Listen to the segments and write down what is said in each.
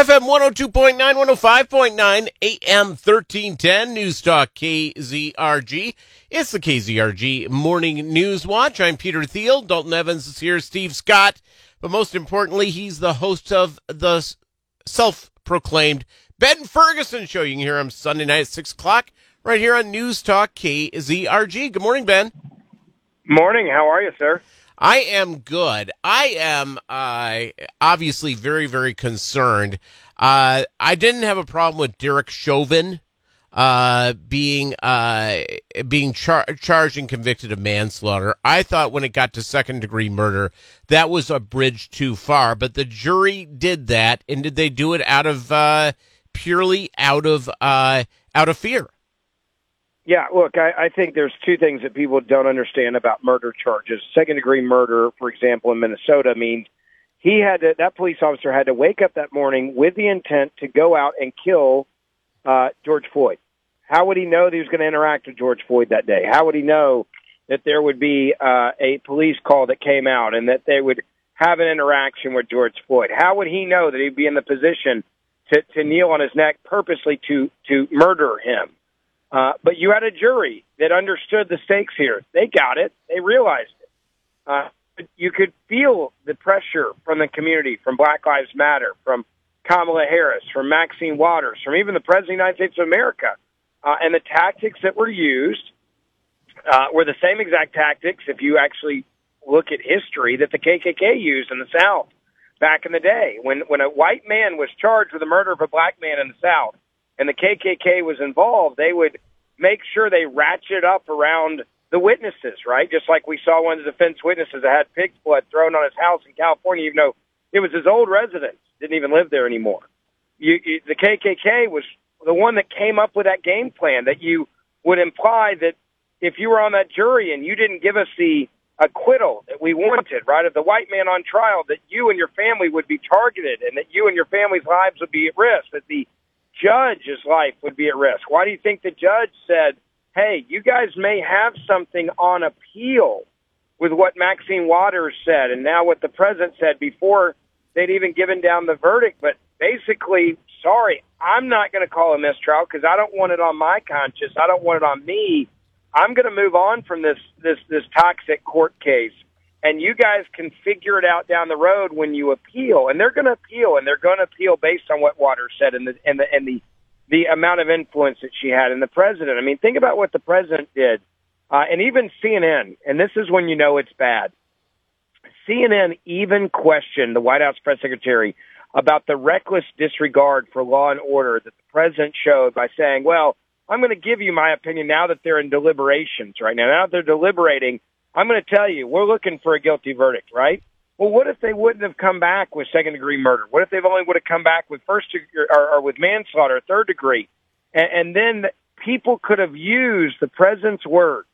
FM 102.9, 105.9, AM 1310, News Talk KZRG. It's the KZRG Morning News Watch. I'm Peter Thiel. Dalton Evans is here, Steve Scott. But most importantly, he's the host of the self proclaimed Ben Ferguson show. You can hear him Sunday night at 6 o'clock right here on News Talk KZRG. Good morning, Ben. Morning. How are you, sir? I am good. I am uh, obviously very, very concerned. Uh, I didn't have a problem with Derek Chauvin uh, being uh, being char- charged and convicted of manslaughter. I thought when it got to second degree murder, that was a bridge too far. But the jury did that, and did they do it out of uh, purely out of uh, out of fear? Yeah, look, I, I think there's two things that people don't understand about murder charges. Second degree murder, for example, in Minnesota means he had to, that police officer had to wake up that morning with the intent to go out and kill uh, George Floyd. How would he know that he was going to interact with George Floyd that day? How would he know that there would be uh, a police call that came out and that they would have an interaction with George Floyd? How would he know that he'd be in the position to, to kneel on his neck purposely to to murder him? Uh, but you had a jury that understood the stakes here. They got it. They realized it. Uh, you could feel the pressure from the community, from Black Lives Matter, from Kamala Harris, from Maxine Waters, from even the President of the United States of America. Uh, and the tactics that were used uh, were the same exact tactics, if you actually look at history, that the KKK used in the South back in the day. When, when a white man was charged with the murder of a black man in the South, and the KKK was involved, they would make sure they ratchet up around the witnesses, right? Just like we saw one of the defense witnesses that had pig's blood thrown on his house in California, even though it was his old residence, didn't even live there anymore. You, you, the KKK was the one that came up with that game plan that you would imply that if you were on that jury and you didn't give us the acquittal that we wanted, right, of the white man on trial, that you and your family would be targeted and that you and your family's lives would be at risk, that the judge's life would be at risk? Why do you think the judge said, hey, you guys may have something on appeal with what Maxine Waters said and now what the president said before they'd even given down the verdict? But basically, sorry, I'm not going to call a mistrial because I don't want it on my conscience. I don't want it on me. I'm going to move on from this this this toxic court case and you guys can figure it out down the road when you appeal. And they're going to appeal, and they're going to appeal based on what Waters said and the and the and the the amount of influence that she had. And the president, I mean, think about what the president did, uh, and even CNN. And this is when you know it's bad. CNN even questioned the White House press secretary about the reckless disregard for law and order that the president showed by saying, "Well, I'm going to give you my opinion now that they're in deliberations right now. Now that they're deliberating." I'm going to tell you, we're looking for a guilty verdict, right? Well, what if they wouldn't have come back with second degree murder? What if they've only would have come back with first degree or, or with manslaughter, third degree? And, and then people could have used the president's words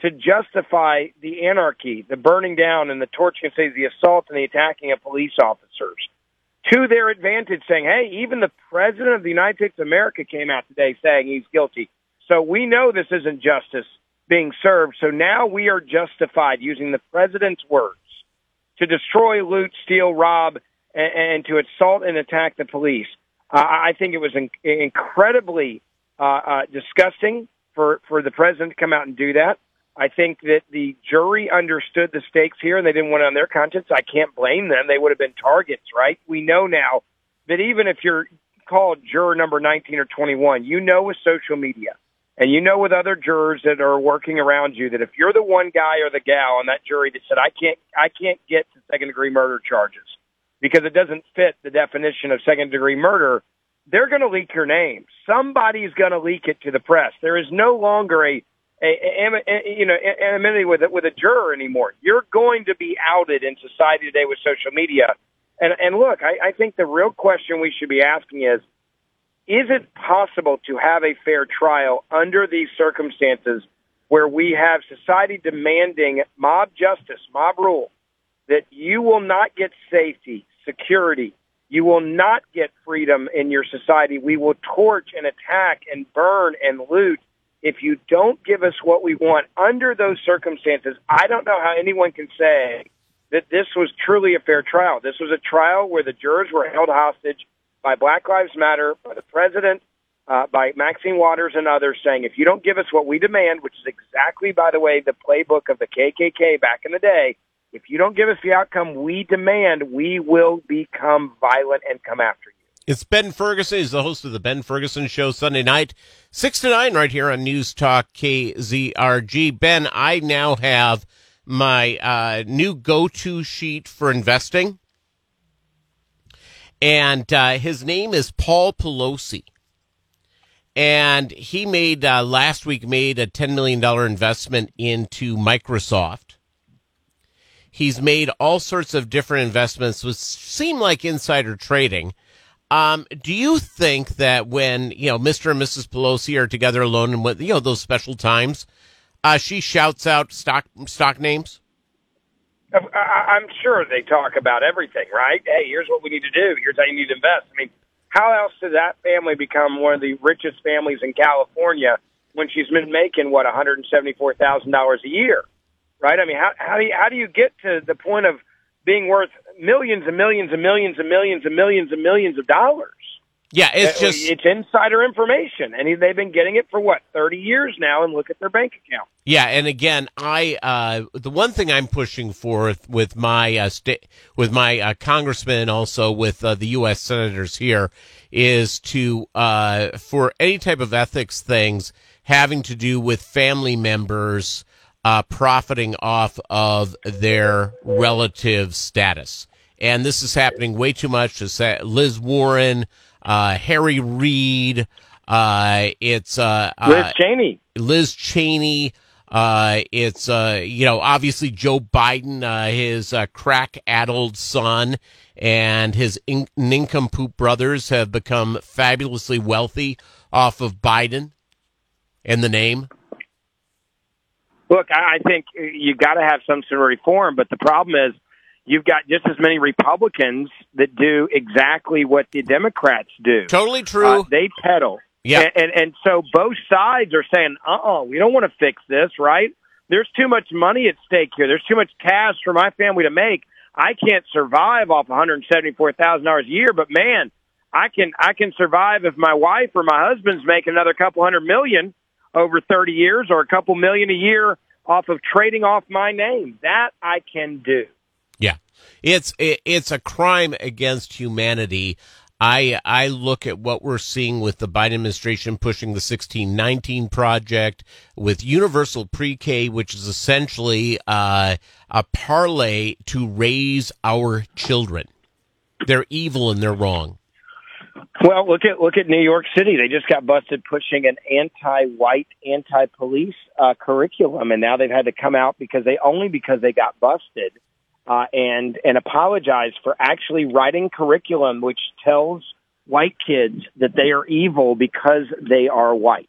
to justify the anarchy, the burning down and the torching, say the assault and the attacking of police officers to their advantage, saying, hey, even the president of the United States of America came out today saying he's guilty. So we know this isn't justice being served. So now we are justified using the president's words to destroy, loot, steal, rob, and, and to assault and attack the police. Uh, I think it was in, incredibly uh, uh, disgusting for, for the president to come out and do that. I think that the jury understood the stakes here and they didn't want it on their conscience. I can't blame them. They would have been targets, right? We know now that even if you're called juror number 19 or 21, you know with social media and you know with other jurors that are working around you that if you're the one guy or the gal on that jury that said I can't I can't get to second degree murder charges because it doesn't fit the definition of second degree murder, they're going to leak your name. Somebody's going to leak it to the press. There is no longer a, a, a, a you know anonymity with with a juror anymore. You're going to be outed in society today with social media. And and look, I, I think the real question we should be asking is is it possible to have a fair trial under these circumstances where we have society demanding mob justice, mob rule, that you will not get safety, security, you will not get freedom in your society. We will torch and attack and burn and loot if you don't give us what we want under those circumstances. I don't know how anyone can say that this was truly a fair trial. This was a trial where the jurors were held hostage by Black Lives Matter, by the president, uh, by Maxine Waters and others saying, if you don't give us what we demand, which is exactly, by the way, the playbook of the KKK back in the day, if you don't give us the outcome we demand, we will become violent and come after you. It's Ben Ferguson. He's the host of the Ben Ferguson Show Sunday night, 6 to 9, right here on News Talk KZRG. Ben, I now have my uh, new go to sheet for investing. And uh, his name is Paul Pelosi. And he made uh, last week made a $10 million investment into Microsoft. He's made all sorts of different investments, which seem like insider trading um, do you think that when you know Mr. and Mrs. Pelosi are together alone and with you know those special times, uh, she shouts out stock stock names? I'm sure they talk about everything, right? Hey, here's what we need to do. Here's how you need to invest. I mean, how else did that family become one of the richest families in California when she's been making what 174 thousand dollars a year, right? I mean, how how do you, how do you get to the point of being worth millions and millions and millions and millions and millions and millions of dollars. Yeah, it's uh, just it's insider information, and they've been getting it for what thirty years now. And look at their bank account. Yeah, and again, I uh, the one thing I'm pushing for with my uh, state with my uh, congressman, also with uh, the U.S. senators here, is to uh, for any type of ethics things having to do with family members uh, profiting off of their relative status. And this is happening way too much to Liz Warren, uh, Harry Reid, uh, it's uh, uh, Liz Cheney. Liz Cheney. Uh, it's you know obviously Joe Biden, his crack-addled son, and his in- nincompoop brothers have become fabulously wealthy off of Biden and the name. Look, I think you got to have some sort of reform, but the problem is you've got just as many Republicans that do exactly what the Democrats do. Totally true. Uh, they peddle. Yeah. And, and, and so both sides are saying, uh uh we don't want to fix this, right? There's too much money at stake here. There's too much cash for my family to make. I can't survive off $174,000 a year, but man, I can, I can survive if my wife or my husband's making another couple hundred million over 30 years or a couple million a year off of trading off my name. That I can do. Yeah. It's it's a crime against humanity. I I look at what we're seeing with the Biden administration pushing the 1619 project with universal pre-K which is essentially uh, a parlay to raise our children. They're evil and they're wrong. Well, look at look at New York City. They just got busted pushing an anti-white, anti-police uh, curriculum, and now they've had to come out because they only because they got busted uh, and and apologize for actually writing curriculum which tells white kids that they are evil because they are white.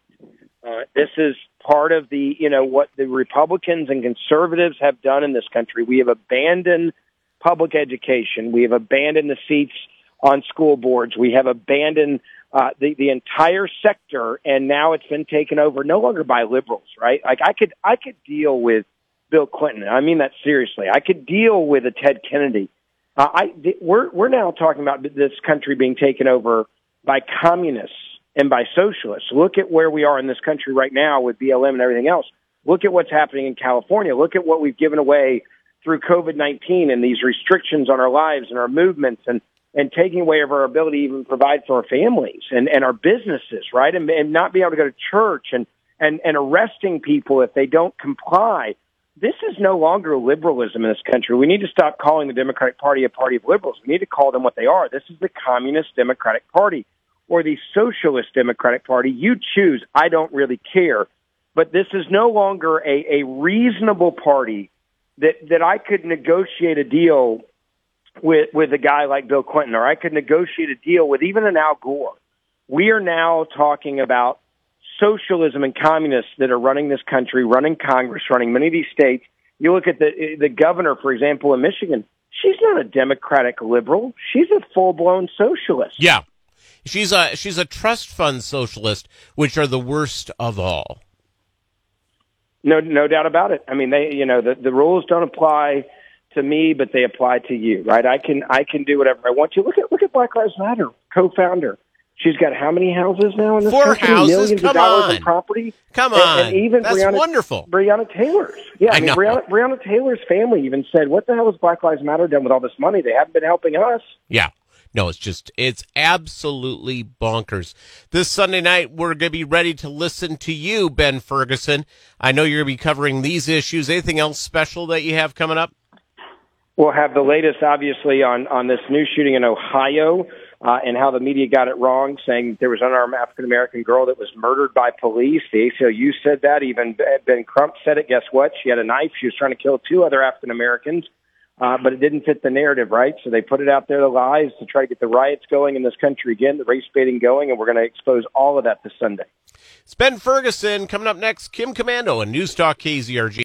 Uh, this is part of the you know what the Republicans and conservatives have done in this country. We have abandoned public education. We have abandoned the seats on school boards. We have abandoned uh, the the entire sector, and now it's been taken over no longer by liberals, right? Like I could I could deal with Bill Clinton. I mean that seriously. I could deal with a Ted Kennedy. Uh, I th- we're we're now talking about this country being taken over by communists and by socialists. Look at where we are in this country right now with BLM and everything else. Look at what's happening in California. Look at what we've given away through COVID nineteen and these restrictions on our lives and our movements and and taking away of our ability to even provide for our families and, and our businesses, right? And, and not be able to go to church and, and, and arresting people if they don't comply. This is no longer liberalism in this country. We need to stop calling the Democratic Party a party of liberals. We need to call them what they are. This is the Communist Democratic Party or the Socialist Democratic Party. You choose. I don't really care. But this is no longer a, a reasonable party that, that I could negotiate a deal with with a guy like Bill Clinton, or I could negotiate a deal with even an Al Gore. We are now talking about socialism and communists that are running this country, running Congress, running many of these states. You look at the the governor, for example, in Michigan. She's not a democratic liberal. She's a full blown socialist. Yeah, she's a she's a trust fund socialist, which are the worst of all. No, no doubt about it. I mean, they you know the the rules don't apply to me, but they apply to you, right? I can I can do whatever I want to. Look at look at Black Lives Matter co-founder. She's got how many houses now in this Four country? houses? Millions Come of dollars on. in property. Come And- on. and, even That's Breonna, wonderful. Breonna Taylor's. Yeah, I I, mean, know. Breonna, Breonna Taylor's family even said, "What the hell has Black Lives Matter done with all this money? They haven't been helping us." Yeah. No, it's just, it's absolutely bonkers. This Sunday night, we're going to be ready to listen to you, Ben Ferguson. I know you're going to be covering these issues. Anything else special that you have coming up? We'll have the latest, obviously, on on this new shooting in Ohio. Uh, and how the media got it wrong, saying that there was an unarmed African American girl that was murdered by police. The ACLU said that. Even Ben Crump said it. Guess what? She had a knife. She was trying to kill two other African Americans, uh, but it didn't fit the narrative, right? So they put it out there, the lies, to try to get the riots going in this country again, the race baiting going, and we're going to expose all of that this Sunday. It's Ben Ferguson coming up next. Kim Komando and News Talk KZRG.